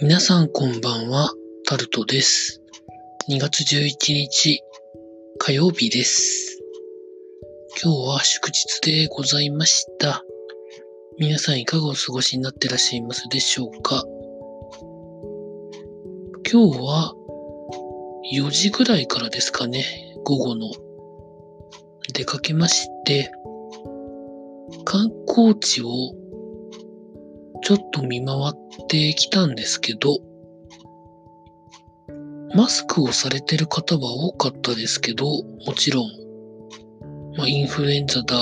皆さんこんばんは、タルトです。2月11日、火曜日です。今日は祝日でございました。皆さんいかがお過ごしになってらっしゃいますでしょうか？今日は4時ぐらいからですかね、午後の。出かけまして、観光地をちょっと見回ってきたんですけど、マスクをされてる方は多かったですけど、もちろん、まあ、インフルエンザだ、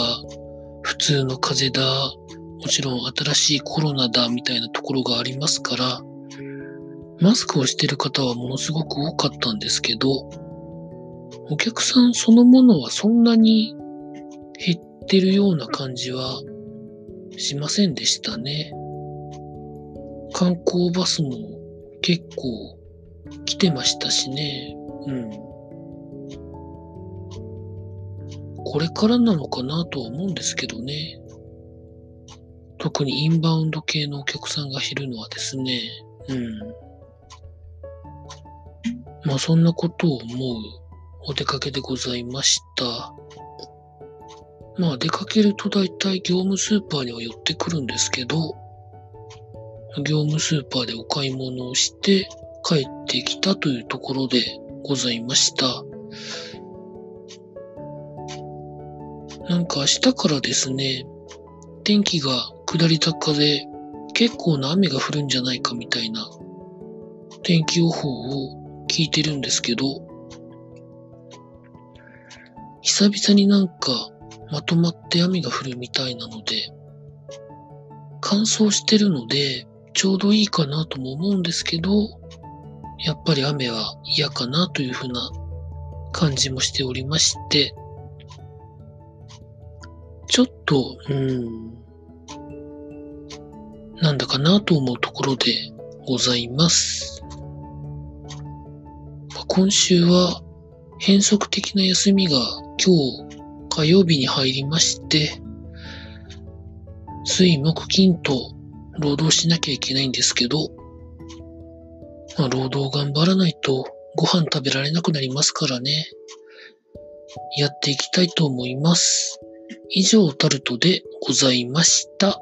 普通の風邪だ、もちろん新しいコロナだみたいなところがありますから、マスクをしてる方はものすごく多かったんですけど、お客さんそのものはそんなに減ってるような感じはしませんでしたね。観光バスも結構来てましたしね。うん。これからなのかなとは思うんですけどね。特にインバウンド系のお客さんが減るのはですね。うん。まあそんなことを思うお出かけでございました。まあ出かけると大体業務スーパーには寄ってくるんですけど、業務スーパーでお買い物をして帰ってきたというところでございました。なんか明日からですね、天気が下り坂で結構な雨が降るんじゃないかみたいな天気予報を聞いてるんですけど、久々になんかまとまって雨が降るみたいなので、乾燥してるので、ちょうどいいかなとも思うんですけど、やっぱり雨は嫌かなというふうな感じもしておりまして、ちょっと、うん、なんだかなと思うところでございます。今週は変則的な休みが今日火曜日に入りまして、水木金と労働しなきゃいけないんですけど、まあ、労働頑張らないとご飯食べられなくなりますからね。やっていきたいと思います。以上タルトでございました。